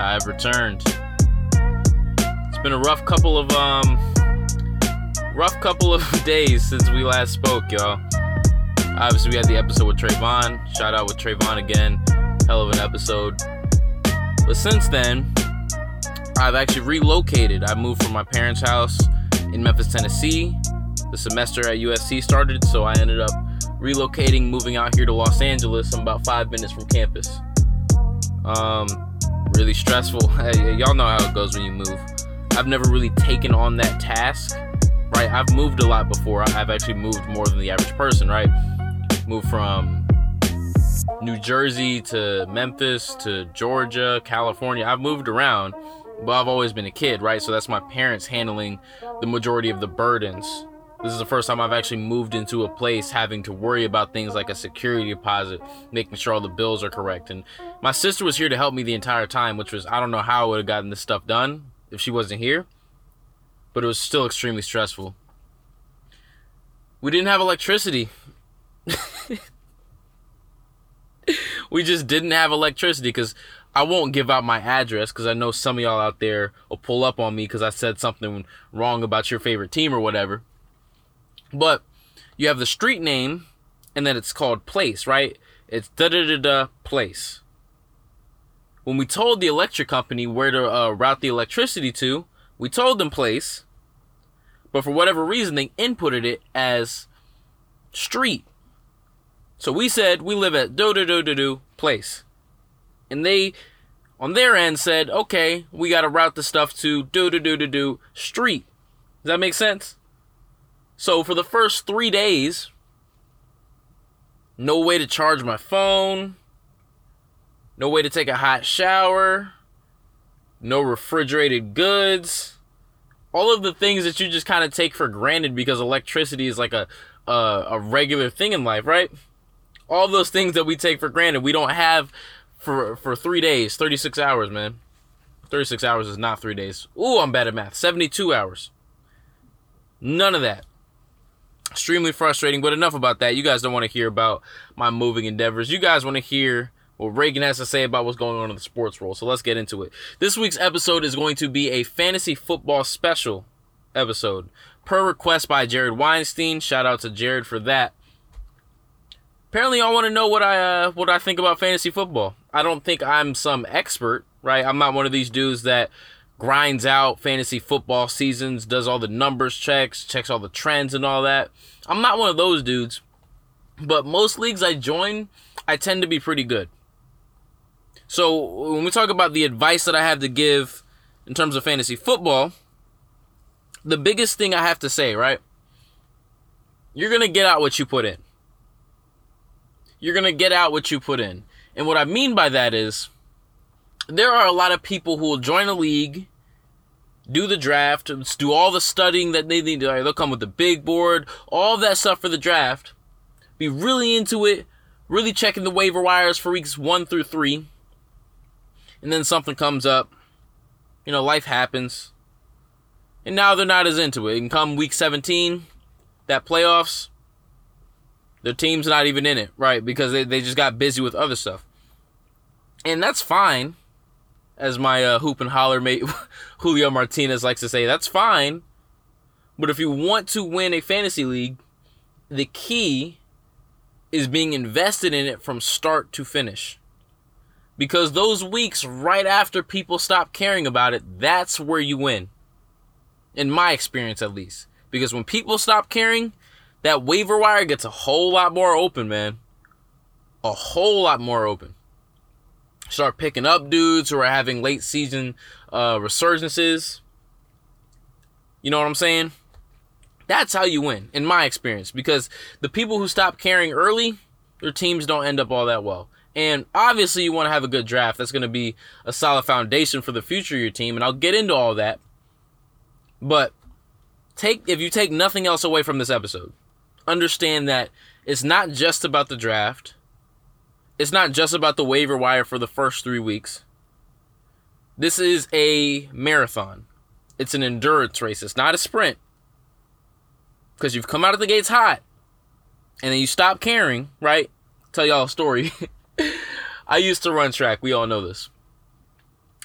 I've returned. It's been a rough couple of um rough couple of days since we last spoke, y'all. Obviously, we had the episode with Trayvon. Shout out with Trayvon again. Hell of an episode. But since then, I've actually relocated. I moved from my parents' house in Memphis, Tennessee. The semester at USC started, so I ended up relocating, moving out here to Los Angeles. I'm about five minutes from campus. Um, really stressful. Y'all know how it goes when you move. I've never really taken on that task, right? I've moved a lot before. I've actually moved more than the average person, right? Moved from New Jersey to Memphis to Georgia, California. I've moved around, but I've always been a kid, right? So that's my parents handling the majority of the burdens this is the first time I've actually moved into a place having to worry about things like a security deposit, making sure all the bills are correct. And my sister was here to help me the entire time, which was, I don't know how I would have gotten this stuff done if she wasn't here, but it was still extremely stressful. We didn't have electricity. we just didn't have electricity because I won't give out my address because I know some of y'all out there will pull up on me because I said something wrong about your favorite team or whatever. But you have the street name, and then it's called place, right? It's da da da da place. When we told the electric company where to uh, route the electricity to, we told them place, but for whatever reason, they inputted it as street. So we said we live at do do do do do place, and they on their end said, okay, we got to route the stuff to do do do do do street. Does that make sense? So for the first three days, no way to charge my phone, no way to take a hot shower, no refrigerated goods, all of the things that you just kind of take for granted because electricity is like a, a a regular thing in life, right? All those things that we take for granted, we don't have for for three days, thirty six hours, man. Thirty six hours is not three days. Ooh, I'm bad at math. Seventy two hours. None of that extremely frustrating. But enough about that. You guys don't want to hear about my moving endeavors. You guys want to hear what Reagan has to say about what's going on in the sports world. So let's get into it. This week's episode is going to be a fantasy football special episode per request by Jared Weinstein. Shout out to Jared for that. Apparently, I want to know what I uh, what I think about fantasy football. I don't think I'm some expert, right? I'm not one of these dudes that grinds out fantasy football seasons, does all the numbers checks, checks all the trends and all that. I'm not one of those dudes, but most leagues I join, I tend to be pretty good. So when we talk about the advice that I have to give in terms of fantasy football, the biggest thing I have to say, right? You're going to get out what you put in. You're going to get out what you put in. And what I mean by that is there are a lot of people who will join a league do the draft, do all the studying that they need to. They'll come with the big board, all that stuff for the draft. Be really into it, really checking the waiver wires for weeks one through three. And then something comes up. You know, life happens. And now they're not as into it. And come week 17, that playoffs, their team's not even in it, right? Because they, they just got busy with other stuff. And that's fine as my uh, hoop and holler mate Julio Martinez likes to say, that's fine. But if you want to win a fantasy league, the key is being invested in it from start to finish. Because those weeks right after people stop caring about it, that's where you win. In my experience, at least. Because when people stop caring, that waiver wire gets a whole lot more open, man. A whole lot more open start picking up dudes who are having late season uh, resurgences. You know what I'm saying? That's how you win, in my experience, because the people who stop caring early, their teams don't end up all that well. And obviously, you want to have a good draft. That's going to be a solid foundation for the future of your team. And I'll get into all that. But take if you take nothing else away from this episode, understand that it's not just about the draft it's not just about the waiver wire for the first three weeks. This is a marathon. It's an endurance race. It's not a sprint. Because you've come out of the gates hot. And then you stop caring, right? Tell y'all a story. I used to run track. We all know this.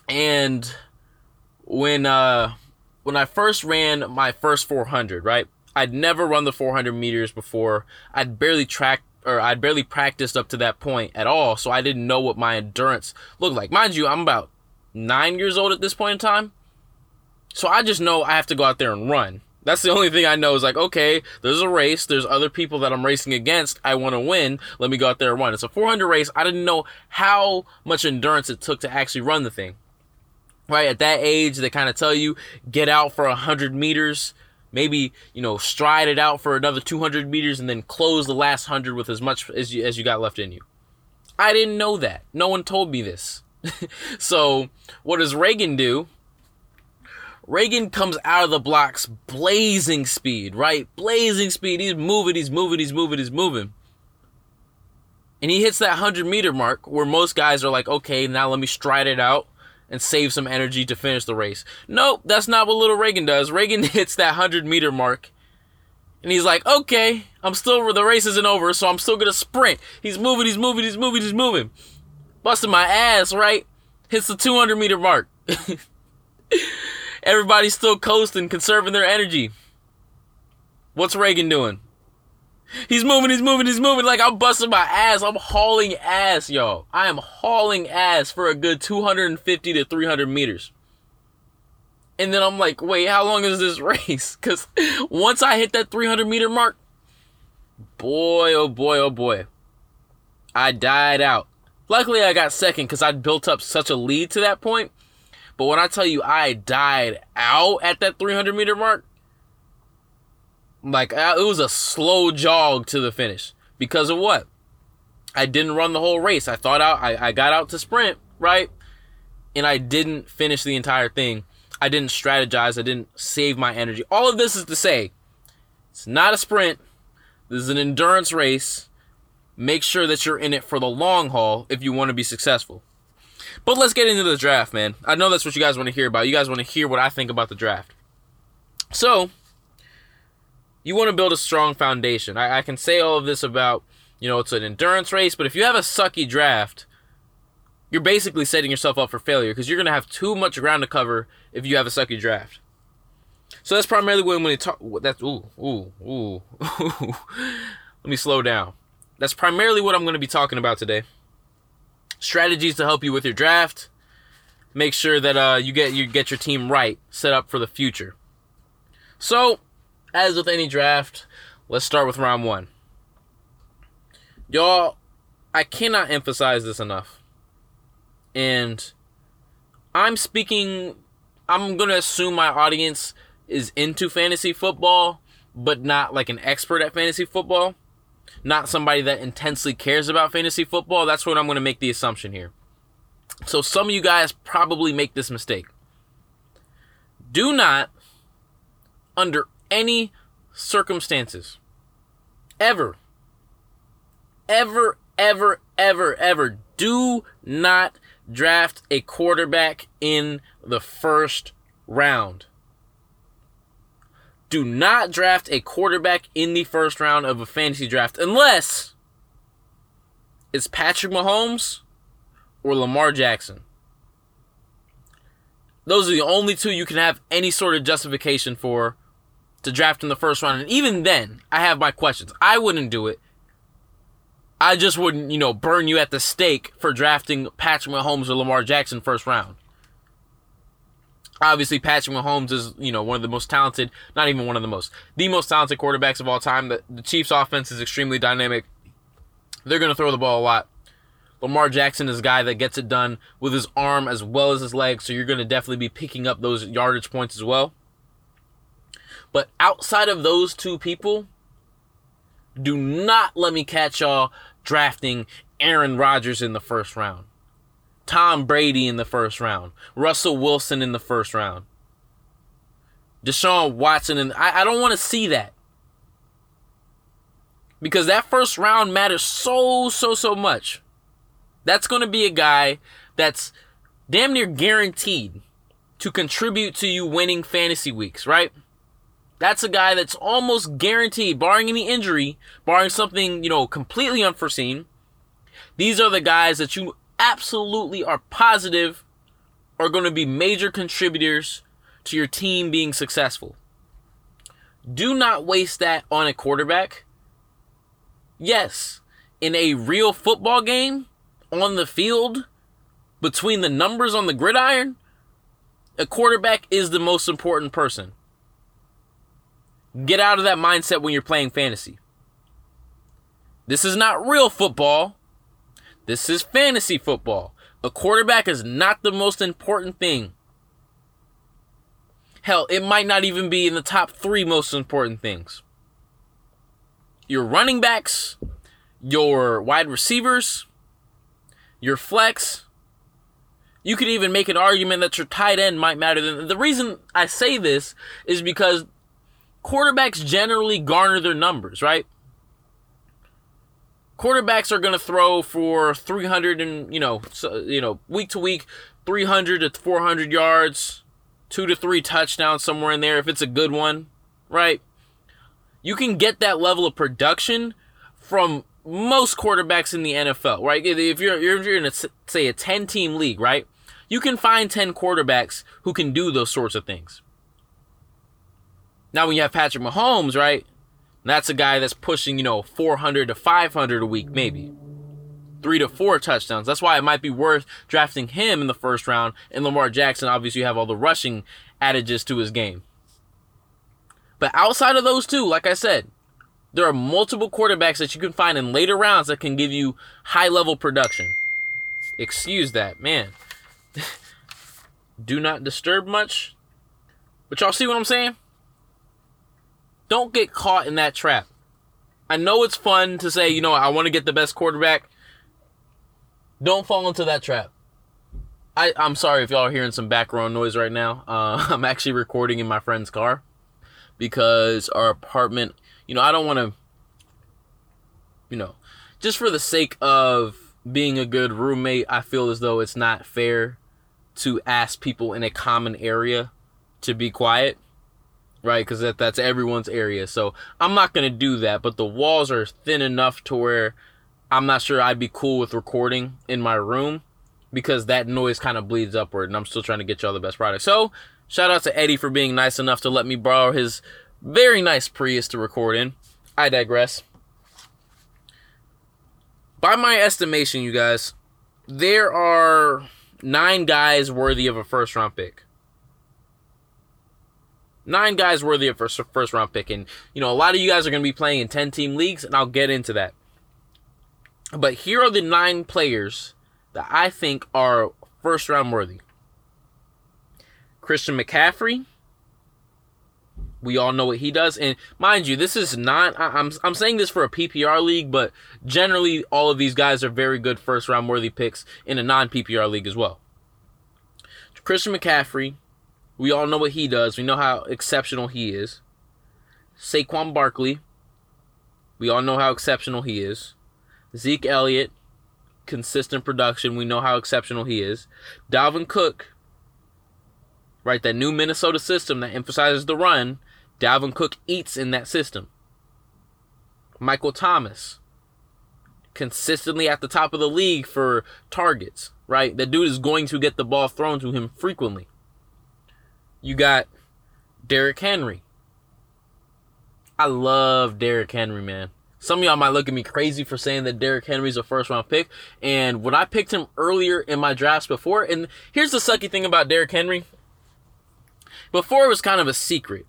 And when uh when I first ran my first 400, right? I'd never run the 400 meters before. I'd barely tracked or I'd barely practiced up to that point at all, so I didn't know what my endurance looked like. Mind you, I'm about nine years old at this point in time, so I just know I have to go out there and run. That's the only thing I know is like, okay, there's a race, there's other people that I'm racing against. I want to win. Let me go out there and run. It's a 400 race. I didn't know how much endurance it took to actually run the thing. Right at that age, they kind of tell you get out for 100 meters maybe you know stride it out for another 200 meters and then close the last 100 with as much as you, as you got left in you. I didn't know that. No one told me this. So what does reagan do? Reagan comes out of the blocks blazing speed right? Blazing speed. He's moving he's moving he's moving he's moving. And he hits that 100 meter mark where most guys are like okay now let me stride it out and save some energy to finish the race. Nope, that's not what little Reagan does. Reagan hits that 100 meter mark. And he's like, okay, I'm still, the race isn't over, so I'm still gonna sprint. He's moving, he's moving, he's moving, he's moving. Busting my ass, right? Hits the 200 meter mark. Everybody's still coasting, conserving their energy. What's Reagan doing? He's moving, he's moving, he's moving. Like I'm busting my ass. I'm hauling ass, yo. I am hauling ass for a good 250 to 300 meters. And then I'm like, wait, how long is this race? Because once I hit that 300 meter mark, boy, oh boy, oh boy, I died out. Luckily, I got second because I'd built up such a lead to that point. But when I tell you I died out at that 300 meter mark, like uh, it was a slow jog to the finish because of what? I didn't run the whole race. I thought out. I, I got out to sprint right, and I didn't finish the entire thing. I didn't strategize. I didn't save my energy. All of this is to say, it's not a sprint. This is an endurance race. Make sure that you're in it for the long haul if you want to be successful. But let's get into the draft, man. I know that's what you guys want to hear about. You guys want to hear what I think about the draft. So, you want to build a strong foundation. I, I can say all of this about, you know, it's an endurance race, but if you have a sucky draft, you're basically setting yourself up for failure because you're going to have too much ground to cover if you have a sucky draft. So that's primarily when you talk. That's ooh ooh ooh. Let me slow down. That's primarily what I'm going to be talking about today. Strategies to help you with your draft. Make sure that uh, you get you get your team right, set up for the future. So as with any draft, let's start with round one. Y'all, I cannot emphasize this enough. And I'm speaking, I'm going to assume my audience is into fantasy football, but not like an expert at fantasy football. Not somebody that intensely cares about fantasy football. That's what I'm going to make the assumption here. So some of you guys probably make this mistake. Do not, under any circumstances, ever, ever, ever, ever, ever, do not draft a quarterback in the first round. Do not draft a quarterback in the first round of a fantasy draft unless it's Patrick Mahomes or Lamar Jackson. Those are the only two you can have any sort of justification for to draft in the first round. And even then, I have my questions. I wouldn't do it. I just wouldn't, you know, burn you at the stake for drafting Patrick Mahomes or Lamar Jackson first round. Obviously, Patrick Mahomes is, you know, one of the most talented, not even one of the most, the most talented quarterbacks of all time. The, the Chiefs' offense is extremely dynamic. They're going to throw the ball a lot. Lamar Jackson is a guy that gets it done with his arm as well as his legs, so you're going to definitely be picking up those yardage points as well. But outside of those two people, do not let me catch y'all drafting Aaron Rodgers in the first round, Tom Brady in the first round, Russell Wilson in the first round, Deshaun Watson. And I, I don't want to see that. Because that first round matters so, so, so much. That's going to be a guy that's damn near guaranteed to contribute to you winning fantasy weeks, right? That's a guy that's almost guaranteed, barring any injury, barring something, you know, completely unforeseen. These are the guys that you absolutely are positive are going to be major contributors to your team being successful. Do not waste that on a quarterback. Yes, in a real football game on the field, between the numbers on the gridiron, a quarterback is the most important person. Get out of that mindset when you're playing fantasy. This is not real football. This is fantasy football. A quarterback is not the most important thing. Hell, it might not even be in the top three most important things. Your running backs, your wide receivers, your flex. You could even make an argument that your tight end might matter. The reason I say this is because quarterbacks generally garner their numbers, right? Quarterbacks are going to throw for 300 and, you know, so, you know, week to week, 300 to 400 yards, two to three touchdowns somewhere in there if it's a good one, right? You can get that level of production from most quarterbacks in the NFL, right? If you're you're in a say a 10 team league, right? You can find 10 quarterbacks who can do those sorts of things. Now when you have Patrick Mahomes, right? That's a guy that's pushing, you know, 400 to 500 a week maybe three to four touchdowns. That's why it might be worth drafting him in the first round. And Lamar Jackson, obviously, you have all the rushing adages to his game. But outside of those two, like I said, there are multiple quarterbacks that you can find in later rounds that can give you high level production. Excuse that, man. Do not disturb much. But y'all see what I'm saying? Don't get caught in that trap. I know it's fun to say, you know, I want to get the best quarterback. Don't fall into that trap. I, I'm sorry if y'all are hearing some background noise right now. Uh, I'm actually recording in my friend's car because our apartment, you know, I don't want to, you know, just for the sake of being a good roommate, I feel as though it's not fair to ask people in a common area to be quiet, right? Because that, that's everyone's area. So I'm not going to do that, but the walls are thin enough to where I'm not sure I'd be cool with recording in my room because that noise kind of bleeds upward and I'm still trying to get y'all the best product. So, shout out to Eddie for being nice enough to let me borrow his very nice Prius to record in. I digress. By my estimation, you guys, there are nine guys worthy of a first round pick. Nine guys worthy of a first round pick. And, you know, a lot of you guys are going to be playing in 10 team leagues, and I'll get into that. But here are the nine players that I think are first round worthy. Christian McCaffrey. We all know what he does, and mind you, this is not. I'm I'm saying this for a PPR league, but generally all of these guys are very good first round worthy picks in a non PPR league as well. Christian McCaffrey, we all know what he does. We know how exceptional he is. Saquon Barkley, we all know how exceptional he is. Zeke Elliott, consistent production. We know how exceptional he is. Dalvin Cook, right? That new Minnesota system that emphasizes the run. Dalvin Cook eats in that system. Michael Thomas, consistently at the top of the league for targets, right? That dude is going to get the ball thrown to him frequently. You got Derrick Henry. I love Derrick Henry, man. Some of y'all might look at me crazy for saying that Derrick Henry's a first round pick. And when I picked him earlier in my drafts before, and here's the sucky thing about Derrick Henry. Before it was kind of a secret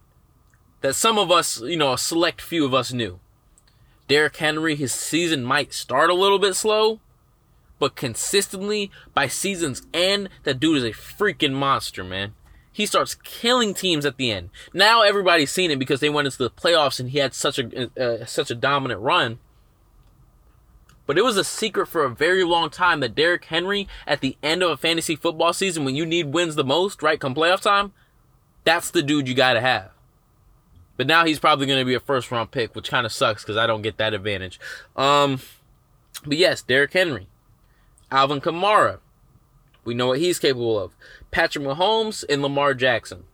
that some of us, you know, a select few of us knew. Derrick Henry, his season might start a little bit slow, but consistently by season's end, that dude is a freaking monster, man he starts killing teams at the end. Now everybody's seen it because they went into the playoffs and he had such a uh, such a dominant run. But it was a secret for a very long time that Derrick Henry at the end of a fantasy football season when you need wins the most, right, come playoff time, that's the dude you got to have. But now he's probably going to be a first round pick, which kind of sucks because I don't get that advantage. Um, but yes, Derrick Henry, Alvin Kamara, we know what he's capable of. Patrick Mahomes and Lamar Jackson.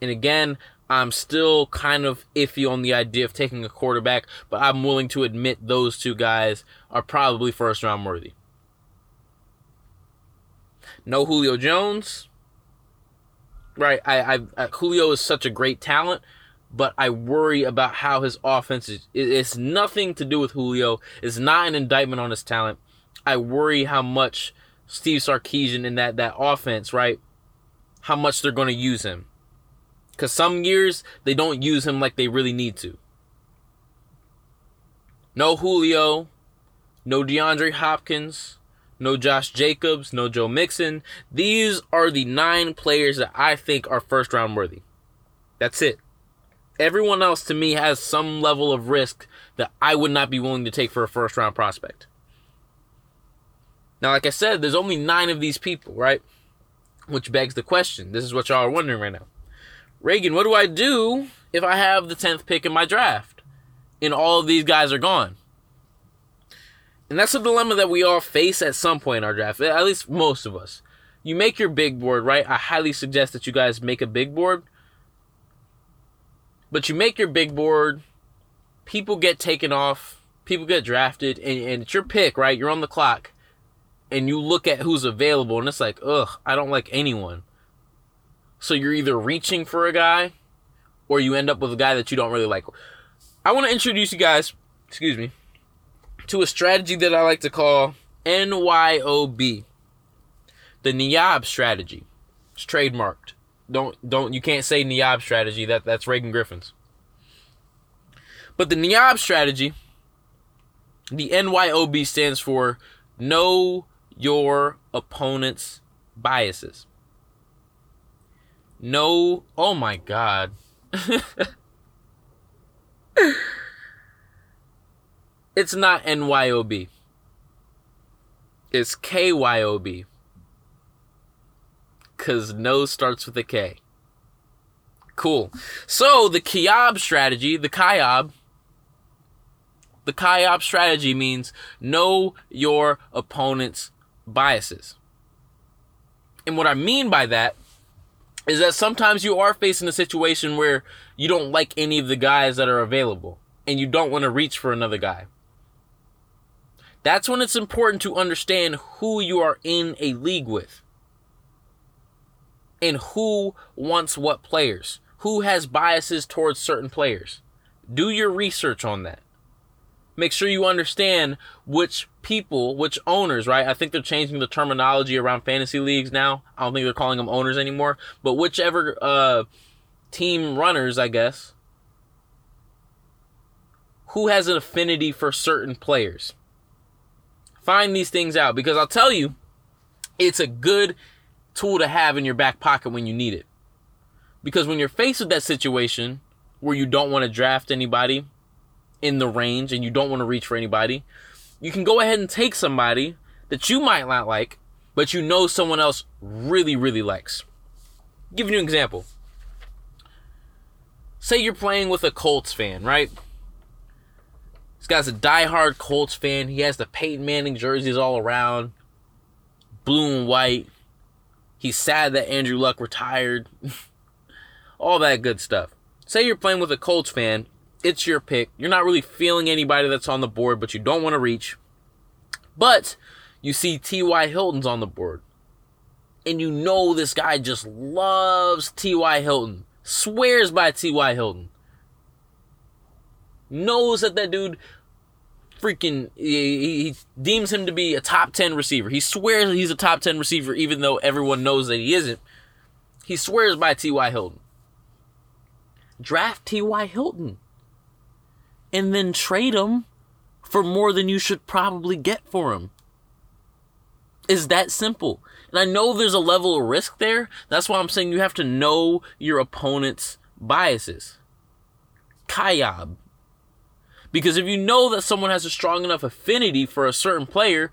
And again, I'm still kind of iffy on the idea of taking a quarterback, but I'm willing to admit those two guys are probably first round worthy. No Julio Jones. Right, I, I, I Julio is such a great talent, but I worry about how his offense is. It's nothing to do with Julio. It's not an indictment on his talent. I worry how much Steve Sarkisian in that that offense, right? How much they're going to use him. Cuz some years they don't use him like they really need to. No Julio, no DeAndre Hopkins, no Josh Jacobs, no Joe Mixon. These are the 9 players that I think are first round worthy. That's it. Everyone else to me has some level of risk that I would not be willing to take for a first round prospect. Now, like I said, there's only nine of these people, right? Which begs the question. This is what y'all are wondering right now. Reagan, what do I do if I have the 10th pick in my draft and all of these guys are gone? And that's a dilemma that we all face at some point in our draft, at least most of us. You make your big board, right? I highly suggest that you guys make a big board. But you make your big board, people get taken off, people get drafted, and, and it's your pick, right? You're on the clock and you look at who's available and it's like, ugh, I don't like anyone. So you're either reaching for a guy or you end up with a guy that you don't really like. I want to introduce you guys, excuse me, to a strategy that I like to call NYOB. The NIAB strategy. It's trademarked. Don't don't you can't say NIAB strategy. That that's Reagan Griffin's. But the NIAB strategy, the NYOB stands for no your opponent's biases. No, oh my god. it's not NYOB. It's KYOB. Cause no starts with a K. Cool. So the Kiob strategy, the Kiob, the Kiob strategy means know your opponent's biases. And what I mean by that is that sometimes you are facing a situation where you don't like any of the guys that are available and you don't want to reach for another guy. That's when it's important to understand who you are in a league with and who wants what players, who has biases towards certain players. Do your research on that make sure you understand which people, which owners, right? I think they're changing the terminology around fantasy leagues now. I don't think they're calling them owners anymore, but whichever uh, team runners, I guess, who has an affinity for certain players. Find these things out because I'll tell you, it's a good tool to have in your back pocket when you need it. Because when you're faced with that situation where you don't want to draft anybody, in the range and you don't want to reach for anybody, you can go ahead and take somebody that you might not like, but you know someone else really, really likes. Give you an example. Say you're playing with a Colts fan, right? This guy's a die-hard Colts fan. He has the Peyton Manning jerseys all around, blue and white. He's sad that Andrew Luck retired. all that good stuff. Say you're playing with a Colts fan it's your pick. You're not really feeling anybody that's on the board, but you don't want to reach. But you see T.Y. Hilton's on the board. And you know this guy just loves T.Y. Hilton. Swears by T.Y. Hilton. Knows that that dude freaking he, he, deems him to be a top 10 receiver. He swears he's a top 10 receiver even though everyone knows that he isn't. He swears by T.Y. Hilton. Draft T.Y. Hilton and then trade him for more than you should probably get for him. Is that simple. And I know there's a level of risk there. That's why I'm saying you have to know your opponent's biases. Kayab. Because if you know that someone has a strong enough affinity for a certain player,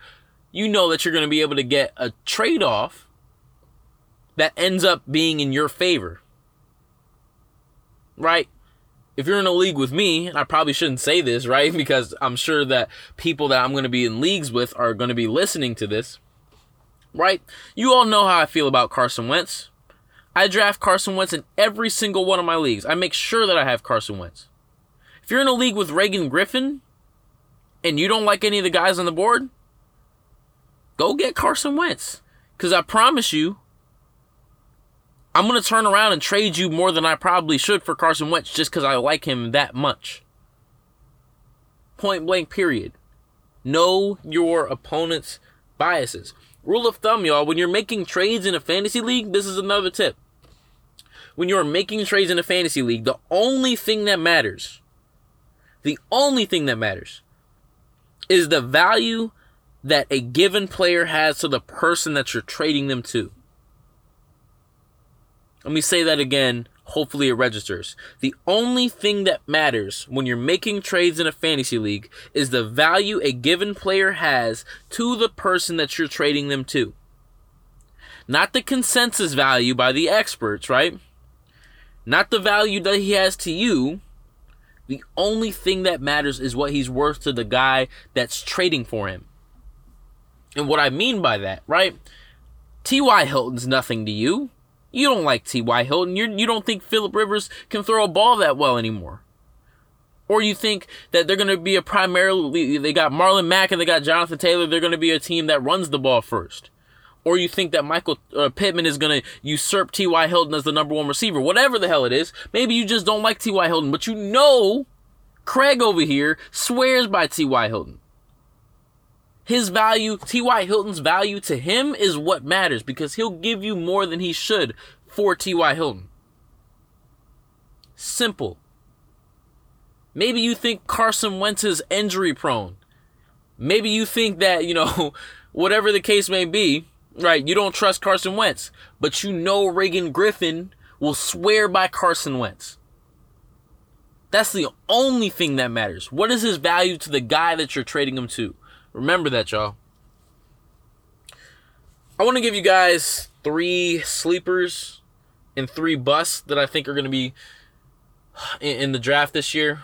you know that you're going to be able to get a trade off that ends up being in your favor. Right? If you're in a league with me, and I probably shouldn't say this, right? Because I'm sure that people that I'm going to be in leagues with are going to be listening to this, right? You all know how I feel about Carson Wentz. I draft Carson Wentz in every single one of my leagues. I make sure that I have Carson Wentz. If you're in a league with Reagan Griffin and you don't like any of the guys on the board, go get Carson Wentz. Because I promise you, I'm going to turn around and trade you more than I probably should for Carson Wentz just because I like him that much. Point blank, period. Know your opponent's biases. Rule of thumb, y'all, when you're making trades in a fantasy league, this is another tip. When you're making trades in a fantasy league, the only thing that matters, the only thing that matters is the value that a given player has to the person that you're trading them to. Let me say that again. Hopefully, it registers. The only thing that matters when you're making trades in a fantasy league is the value a given player has to the person that you're trading them to. Not the consensus value by the experts, right? Not the value that he has to you. The only thing that matters is what he's worth to the guy that's trading for him. And what I mean by that, right? T.Y. Hilton's nothing to you. You don't like T.Y. Hilton. You're, you don't think Philip Rivers can throw a ball that well anymore. Or you think that they're going to be a primarily, they got Marlon Mack and they got Jonathan Taylor, they're going to be a team that runs the ball first. Or you think that Michael uh, Pittman is going to usurp T.Y. Hilton as the number one receiver. Whatever the hell it is. Maybe you just don't like T.Y. Hilton, but you know Craig over here swears by T.Y. Hilton. His value, T.Y. Hilton's value to him is what matters because he'll give you more than he should for T.Y. Hilton. Simple. Maybe you think Carson Wentz is injury prone. Maybe you think that, you know, whatever the case may be, right, you don't trust Carson Wentz, but you know Reagan Griffin will swear by Carson Wentz. That's the only thing that matters. What is his value to the guy that you're trading him to? Remember that, y'all. I want to give you guys three sleepers and three busts that I think are going to be in, in, the draft this year.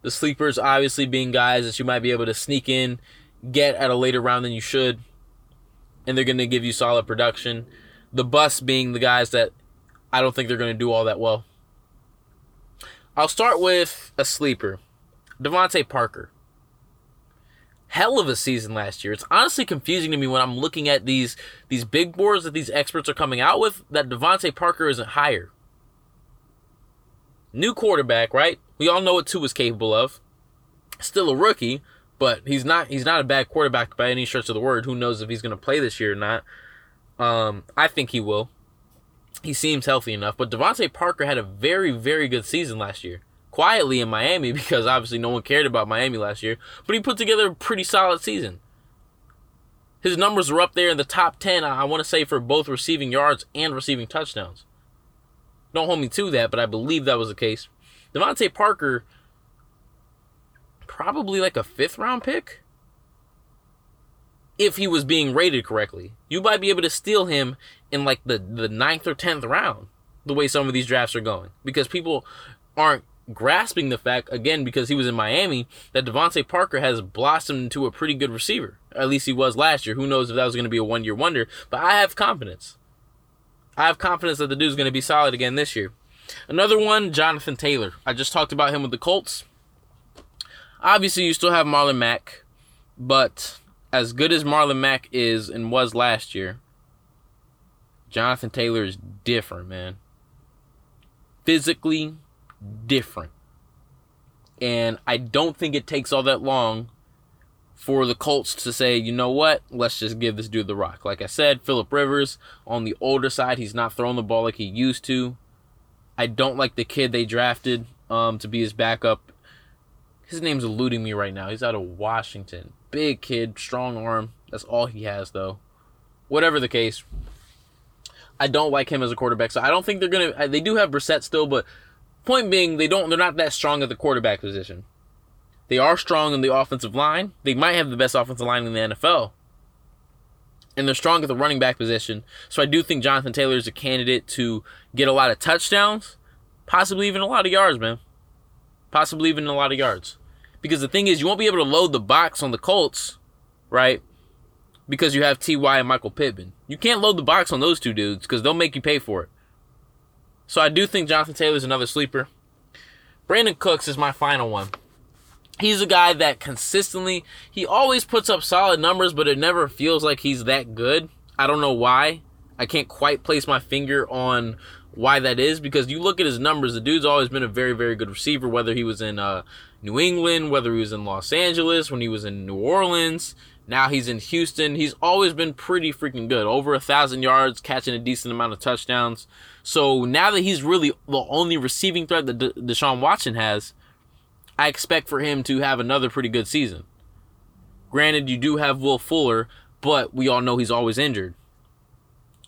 The sleepers, obviously, being guys that you might be able to sneak in, get at a later round than you should, and they're going to give you solid production. The busts being the guys that I don't think they're going to do all that well. I'll start with a sleeper DeVante Parker hell of a season last year. It's honestly confusing to me when I'm looking at these these big boards that these experts are coming out with that DeVante Parker isn't higher. New quarterback, right? We all know what Tua is capable of. Still a rookie, but he's not he's not a bad quarterback by any stretch of the word. Who knows if he's going to play this year or not? Um, I think he will. He seems healthy enough, but DeVante Parker had a very very good season last year quietly in Miami because obviously no one cared about Miami last year, but he put together a pretty solid season. His numbers were up there in the top 10, I want to say, for both receiving yards and receiving touchdowns. Don't hold me to that, but I believe that was the case. DeVante Parker, probably like a fifth round pick. If he was being rated correctly, you might be able to steal him in like the, the ninth or tenth round, the way some of these drafts are going. Because people aren't grasping the fact again because he was in Miami that DeVante Parker has blossomed into a pretty good receiver. At least he was last year. Who knows if that was going to be a one year wonder? But I have confidence. I have confidence that the dude's going to be solid again this year. Another one, Jonathan Taylor. I just talked about him with the Colts. Obviously, you still have Marlon Mack, but as good as Marlon Mack is and was last year, Jonathan Taylor is different, man. Physically, different. And I don't think it takes all that long for the Colts to say, you know what, let's just give this dude the rock. Like I said, Philip Rivers on the older side, he's not throwing the ball like he used to. I don't like the kid they drafted um, to be his backup. His name's eluding me right now. He's out of Washington. Big kid, strong arm. That's all he has, though. Whatever the case, I don't like him as a quarterback. So I don't think they're gonna. They do have Brissett still, but Point being, they don't they're not that strong at the quarterback position. They are strong in the offensive line. They might have the best offensive line in the NFL. And they're strong at the running back position. So I do think Jonathan Taylor is a candidate to get a lot of touchdowns, possibly even a lot of yards, man. Possibly even a lot of yards. Because the thing is, you won't be able to load the box on the Colts, right? Because you have T.Y. and Michael Pittman. You can't load the box on those two dudes because they'll make you pay for it. So I do think Jonathan Taylor is another sleeper. Brandin Cooks is my final one. He's a guy that consistently, he always puts up solid numbers, but it never feels like he's that good. I don't know why. I can't quite place my finger on why that is because you look at his numbers, the dude's always been a very, very good receiver, whether he was in uh, New England, whether he was in Los Angeles, when he was in New Orleans. Now he's in Houston. He's always been pretty freaking good. Over a thousand yards, catching a decent amount of touchdowns. So now that he's really the only receiving threat that De- Deshaun Watson has, I expect for him to have another pretty good season. Granted, you do have Will Fuller, but we all know he's always injured.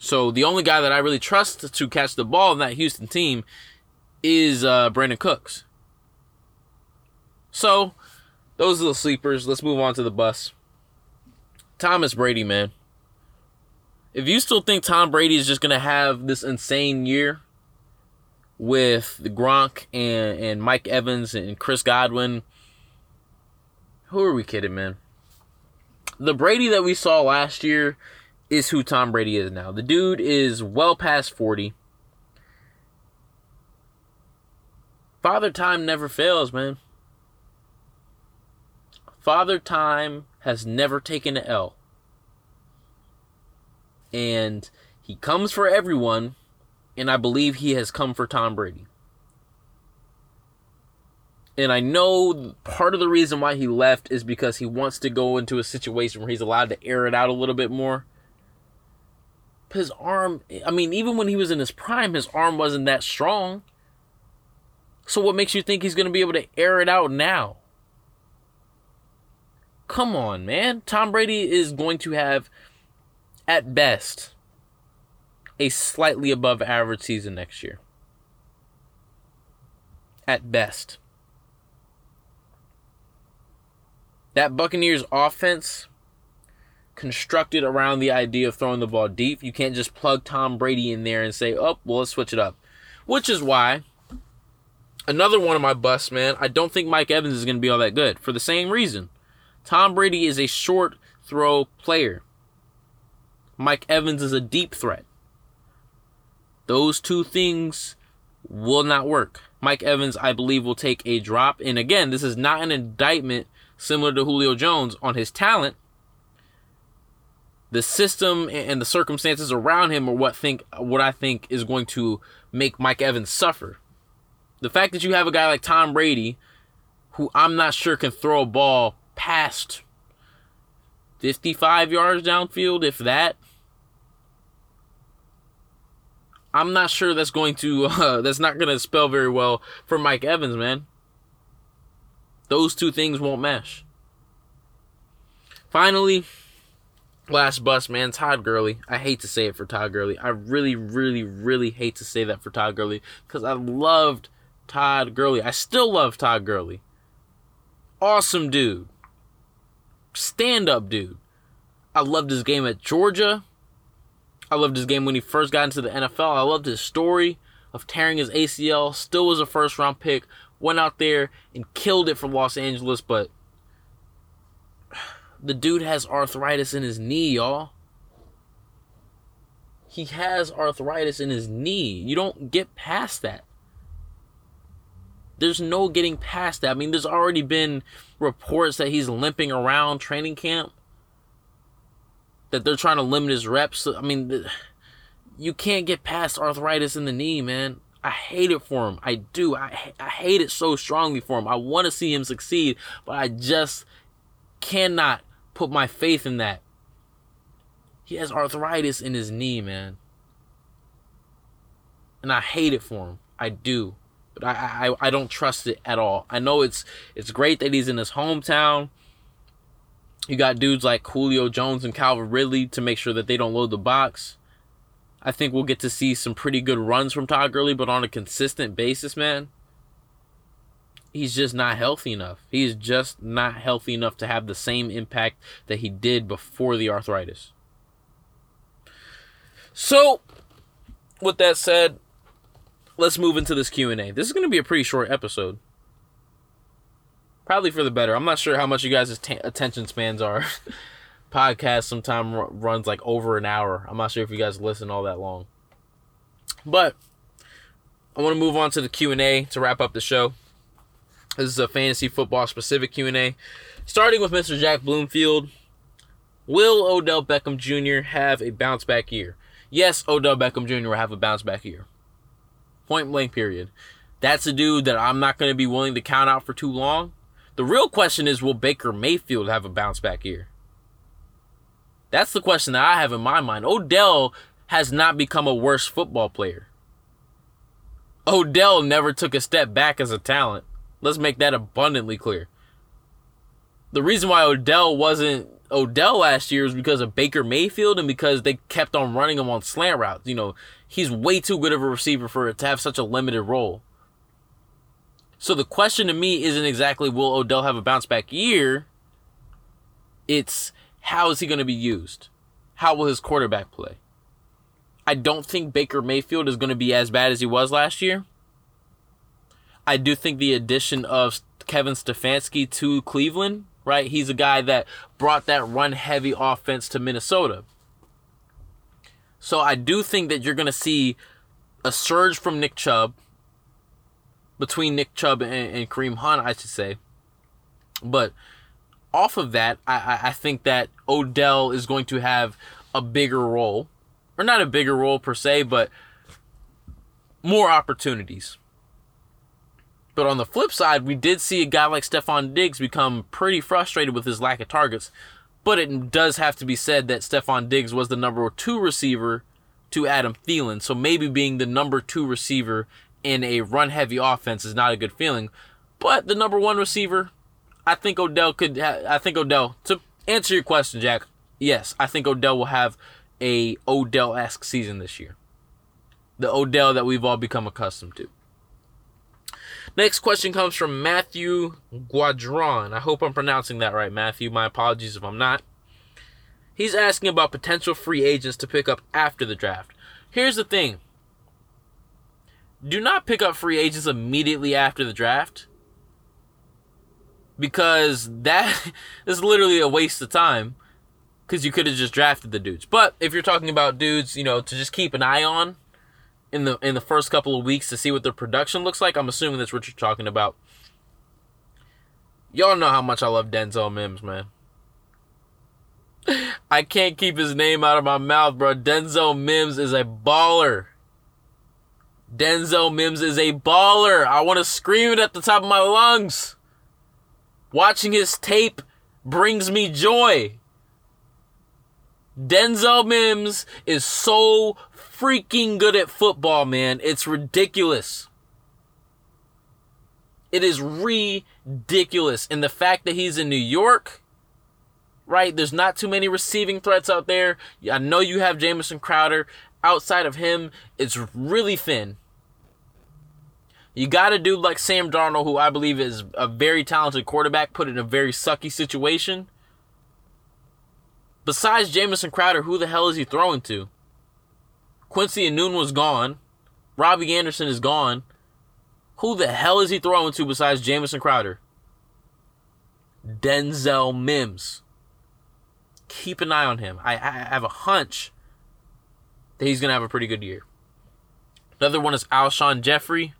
So the only guy that I really trust to catch the ball in that Houston team is uh, Brandin Cooks. So those are the sleepers. Let's move on to the bus. Thomas Brady, man. If you still think Tom Brady is just gonna have this insane year with the Gronk and, and Mike Evans and Chris Godwin, who are we kidding, man? The Brady that we saw last year is who Tom Brady is now. The dude is well past 40. Father Time never fails, man. Father Time has never taken an L. And he comes for everyone, and I believe he has come for Tom Brady. And I know part of the reason why he left is because he wants to go into a situation where he's allowed to air it out a little bit more. His arm, I mean, even when he was in his prime, his arm wasn't that strong. So what makes you think he's going to be able to air it out now? Come on, man. Tom Brady is going to have, at best, a slightly above average season next year. At best. That Buccaneers offense constructed around the idea of throwing the ball deep. You can't just plug Tom Brady in there and say, oh, well, let's switch it up. Which is why another one of my busts, man, I don't think Mike Evans is going to be all that good for the same reason. Tom Brady is a short throw player. Mike Evans is a deep threat. Those two things will not work. Mike Evans, I believe, will take a drop. And again, this is not an indictment similar to Julio Jones on his talent. The system and the circumstances around him are what think what I think is going to make Mike Evans suffer. The fact that you have a guy like Tom Brady, who I'm not sure can throw a ball past 55 yards downfield, if that. I'm not sure that's going to, uh, that's not going to spell very well for Mike Evans, man. Those two things won't mesh. Finally, last bus, man, Todd Gurley. I hate to say it for Todd Gurley. I really, really, really hate to say that for Todd Gurley because I loved Todd Gurley. I still love Todd Gurley. Awesome dude stand up dude. I loved his game at Georgia. I loved his game when he first got into the NFL. I loved his story of tearing his ACL. Still was a first round pick. Went out there and killed it for Los Angeles, but the dude has arthritis in his knee, y'all. He has arthritis in his knee. You don't get past that. There's no getting past that. I mean, there's already been reports that he's limping around training camp. That they're trying to limit his reps. I mean, you can't get past arthritis in the knee, man. I hate it for him. I do. I, I hate it so strongly for him. I want to see him succeed, but I just cannot put my faith in that. He has arthritis in his knee, man. And I hate it for him. I do I, I I don't trust it at all. I know it's it's great that he's in his hometown. You got dudes like Julio Jones and Calvin Ridley to make sure that they don't load the box. I think we'll get to see some pretty good runs from Todd Gurley, but on a consistent basis, man, he's just not healthy enough. He's just not healthy enough to have the same impact that he did before the arthritis. So, with that said, let's move into this Q&A. This is going to be a pretty short episode. Probably for the better. I'm not sure how much you guys' t- attention spans are. Podcast sometimes r- runs like over an hour. I'm not sure if you guys listen all that long. But I want to move on to the Q&A to wrap up the show. This is a fantasy football specific Q&A. Starting with Mr. Jack Bloomfield. Will Odell Beckham Jr. have a bounce back year? Yes, Odell Beckham Jr. will have a bounce back year. Point blank, period. That's a dude that I'm not going to be willing to count out for too long. The real question is will Baker Mayfield have a bounce back year? That's the question that I have in my mind. Odell has not become a worse football player. Odell never took a step back as a talent. Let's make that abundantly clear. The reason why Odell wasn't Odell last year was because of Baker Mayfield and because they kept on running him on slant routes. You know, he's way too good of a receiver for it to have such a limited role. So the question to me isn't exactly will Odell have a bounce back year? It's how is he going to be used? How will his quarterback play? I don't think Baker Mayfield is going to be as bad as he was last year. I do think the addition of Kevin Stefanski to Cleveland, right? He's a guy that brought that run heavy offense to Minnesota. So I do think that you're going to see a surge from Nick Chubb between Nick Chubb and, and Kareem Hunt, I should say. But off of that, I, I think that Odell is going to have a bigger role, or not a bigger role per se, but more opportunities. But on the flip side, we did see a guy like Stefon Diggs become pretty frustrated with his lack of targets. But it does have to be said that Stefon Diggs was the number two receiver to Adam Thielen. So maybe being the number two receiver in a run heavy offense is not a good feeling. But the number one receiver I think Odell could. Ha- I think Odell. To answer your question, Jack. Yes, I think Odell will have a Odell esque season this year. The Odell that we've all become accustomed to. Next question comes from Matthew Guadron. I hope I'm pronouncing that right, Matthew. My apologies if I'm not. He's asking about potential free agents to pick up after the draft. Here's the thing do not pick up free agents immediately after the draft because that is literally a waste of time because you could have just drafted the dudes. But if you're talking about dudes, you know, to just keep an eye on in the in the first couple of weeks to see what their production looks like, I'm assuming that's what you're talking about. Y'all know how much I love Denzel Mims, man. I can't keep his name out of my mouth, bro. Denzel Mims is a baller. Denzel Mims is a baller. I want to scream it at the top of my lungs. Watching his tape brings me joy. Denzel Mims is so freaking good at football, man. It's ridiculous. It is ridiculous. And the fact that he's in New York, right? There's not too many receiving threats out there. I know you have Jamison Crowder. Outside of him, it's really thin. You got to do like Sam Darnold, who I believe is a very talented quarterback, put in a very sucky situation. Besides Jamison Crowder, who the hell is he throwing to? Quincy Enunwa was gone. Robby Anderson is gone. Who the hell is he throwing to besides Jamison Crowder? Denzel Mims. Keep an eye on him. I, I have a hunch that he's to have a pretty good year. Another one is Alshon Jeffery.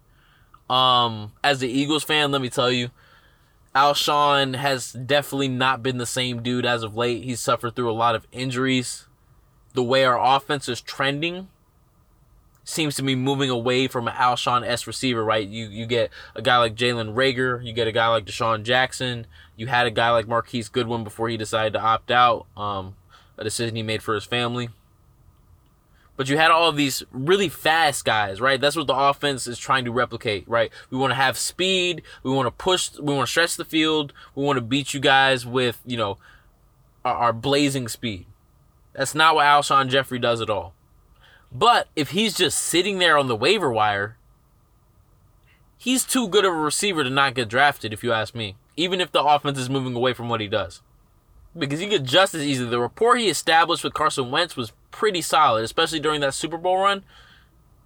Um, as the Eagles fan, let me tell you, Alshon has definitely not been the same dude as of late. He's suffered through a lot of injuries. The way our offense is trending seems to be moving away from an Alshon S receiver, right? You you get a guy like Jalen Reagor, you get a guy like DeSean Jackson, you had a guy like Marquise Goodwin before he decided to opt out. Um, a decision he made for his family. But you had all of these really fast guys, right? That's what the offense is trying to replicate, right? We want to have speed. We want to push. We want to stretch the field. We want to beat you guys with, you know, our, our blazing speed. That's not what Alshon Jeffery does at all. But if he's just sitting there on the waiver wire, he's too good of a receiver to not get drafted, if you ask me. Even if the offense is moving away from what he does. Because he could just as easily. The rapport he established with Carson Wentz was pretty solid, especially during that Super Bowl run.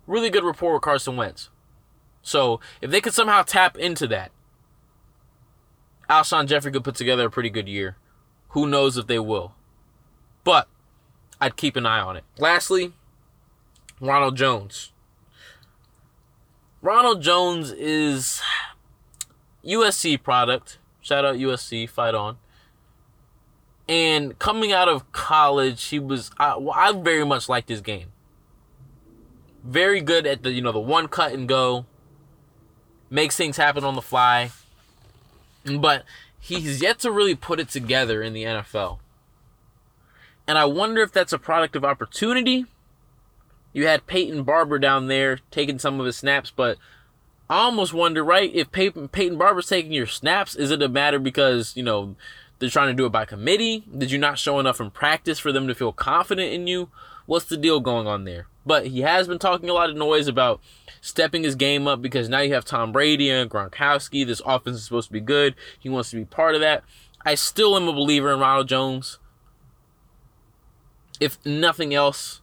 Really good rapport with Carson Wentz. So if they could somehow tap into that, Alshon Jeffery could put together a pretty good year. Who knows if they will? But I'd keep an eye on it. Lastly, Ronald Jones. Ronald Jones is USC product. Shout out USC, fight on. And coming out of college, he was I, well, I very much liked his game. Very good at the you know the one cut and go. Makes things happen on the fly. But he's yet to really put it together in the NFL. And I wonder if that's a product of opportunity. You had Peyton Barber down there taking some of his snaps, but I almost wonder, right, if Peyton, Peyton Barber's taking your snaps, is it a matter because, you know, they're trying to do it by committee? Did you not show enough in practice for them to feel confident in you? What's the deal going on there? But he has been talking a lot of noise about stepping his game up because now you have Tom Brady and Gronkowski. This offense is supposed to be good. He wants to be part of that. I still am a believer in Ronald Jones. If nothing else,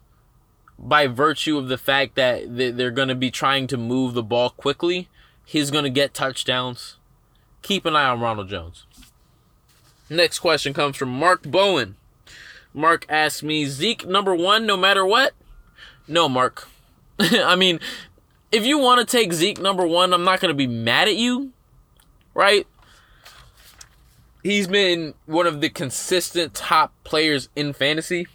by virtue of the fact that they're going to be trying to move the ball quickly, he's going to get touchdowns. Keep an eye on Ronald Jones. Next question comes from Mark Bowen. Mark asked me, Zeke number one no matter what? No, Mark. I mean, if you want to take Zeke number one, I'm not going to be mad at you, right? He's been one of the consistent top players in fantasy.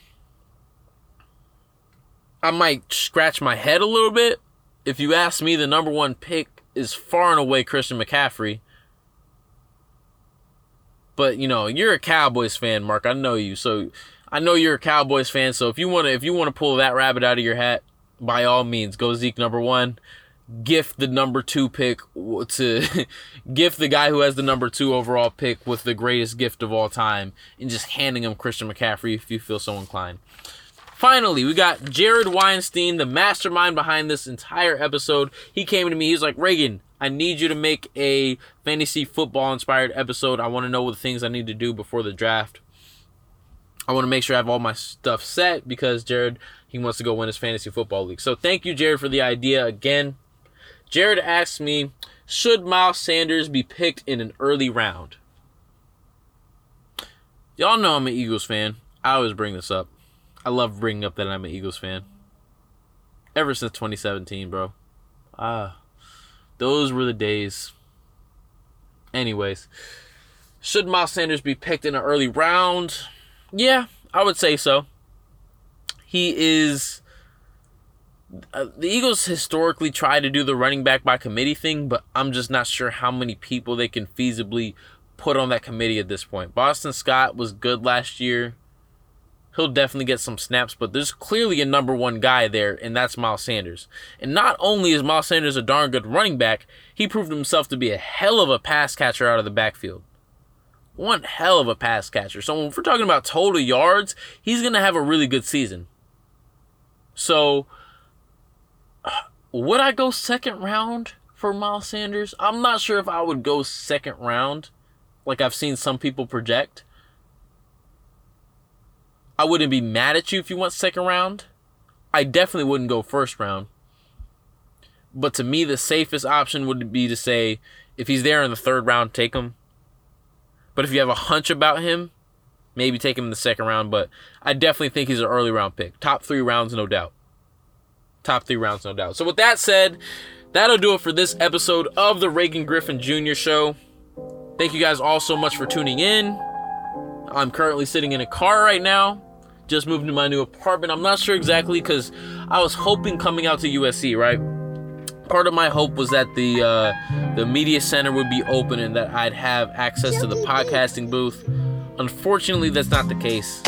I might scratch my head a little bit. If you ask me, the number one pick is far and away Christian McCaffrey. But you know, you're a Cowboys fan, Mark. I know you, so I know you're a Cowboys fan. So if you want to, if you want to pull that rabbit out of your hat, by all means, go Zeke number one. Gift the number two pick to gift the guy who has the number two overall pick with the greatest gift of all time, and just handing him Christian McCaffrey if you feel so inclined. Finally, we got Jared Weinstein, the mastermind behind this entire episode. He came to me. He's like, Reagan, I need you to make a fantasy football inspired episode. I want to know what the things I need to do before the draft. I want to make sure I have all my stuff set because Jared, he wants to go win his fantasy football league. So thank you, Jared, for the idea again. Jared asked me, should Miles Sanders be picked in an early round? Y'all know I'm an Eagles fan. I always bring this up. I love bringing up that I'm an Eagles fan. Ever since 2017, bro. Ah, those were the days. Anyways, should Miles Sanders be picked in an early round? Yeah, I would say so. He is. Uh, the Eagles historically try to do the running back by committee thing, but I'm just not sure how many people they can feasibly put on that committee at this point. Boston Scott was good last year he'll definitely get some snaps, but there's clearly a number one guy there, and that's Miles Sanders. And not only is Miles Sanders a darn good running back, he proved himself to be a hell of a pass catcher out of the backfield. One hell of a pass catcher. So if we're talking about total yards, he's going to have a really good season. So, would I go second round for Miles Sanders? I'm not sure if I would go second round, like I've seen some people project. I wouldn't be mad at you if you went second round. I definitely wouldn't go first round. But to me, the safest option would be to say, if he's there in the third round, take him. But if you have a hunch about him, maybe take him in the second round. But I definitely think he's an early round pick. Top three rounds, no doubt. Top three rounds, no doubt. So with that said, that'll do it for this episode of the Reagan Griffin Jr. Show. Thank you guys all so much for tuning in. I'm currently sitting in a car right now just moved to my new apartment. I'm not sure exactly because I was hoping coming out to USC, right? Part of my hope was that the uh, the media center would be open and that I'd have access to the podcasting booth. Unfortunately, that's not the case.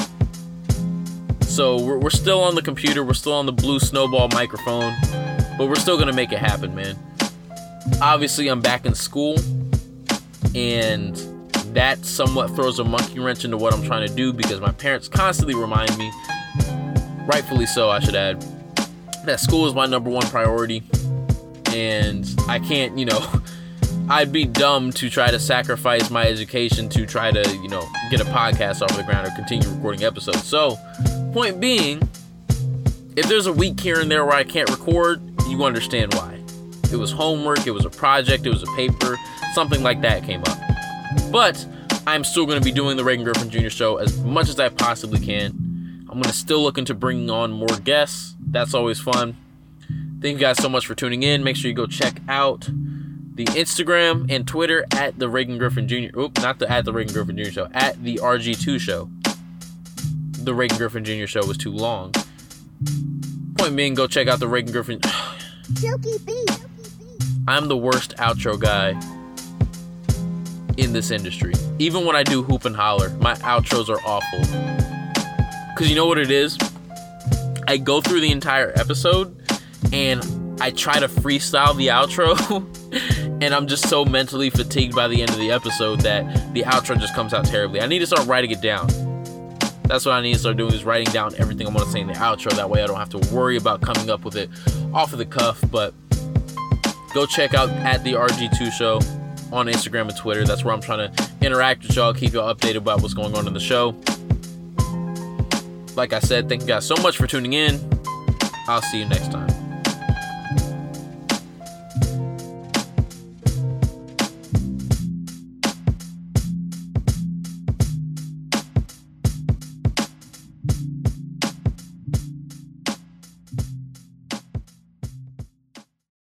So we're, we're still on the computer, we're still on the blue snowball microphone, but we're still gonna make it happen, man. Obviously, I'm back in school, and that somewhat throws a monkey wrench into what I'm trying to do because my parents constantly remind me, rightfully so, I should add, that school is my number one priority. And I can't, you know, I'd be dumb to try to sacrifice my education to try to, you know, get a podcast off the ground or continue recording episodes. So, point being, if there's a week here and there where I can't record, you understand why. It was homework, it was a project, it was a paper, something like that came up. But I'm still going to be doing the Reagan Griffin Jr. show as much as I possibly can. I'm going to still look into bringing on more guests. That's always fun. Thank you guys so much for tuning in. Make sure you go check out the Instagram and Twitter at the Reagan Griffin Jr. Oop, not the at the Reagan Griffin Jr. show, at the RG2 show. the Reagan Griffin Jr. show was too long. Point being, go check out the Reagan Griffin. I'm the worst outro guy in this industry. Even when I do hoop and holler, my outros are awful. Cause you know what it is? I go through the entire episode and I try to freestyle the outro, and I'm just so mentally fatigued by the end of the episode that the outro just comes out terribly. I need to start writing it down. That's what I need to start doing is writing down everything I'm gonna say in the outro. That way I don't have to worry about coming up with it off of the cuff. But go check out at the RG2 show on Instagram and Twitter. That's where I'm trying to interact with y'all, keep y'all updated about what's going on in the show. Like I said, thank you guys so much for tuning in. I'll see you next time.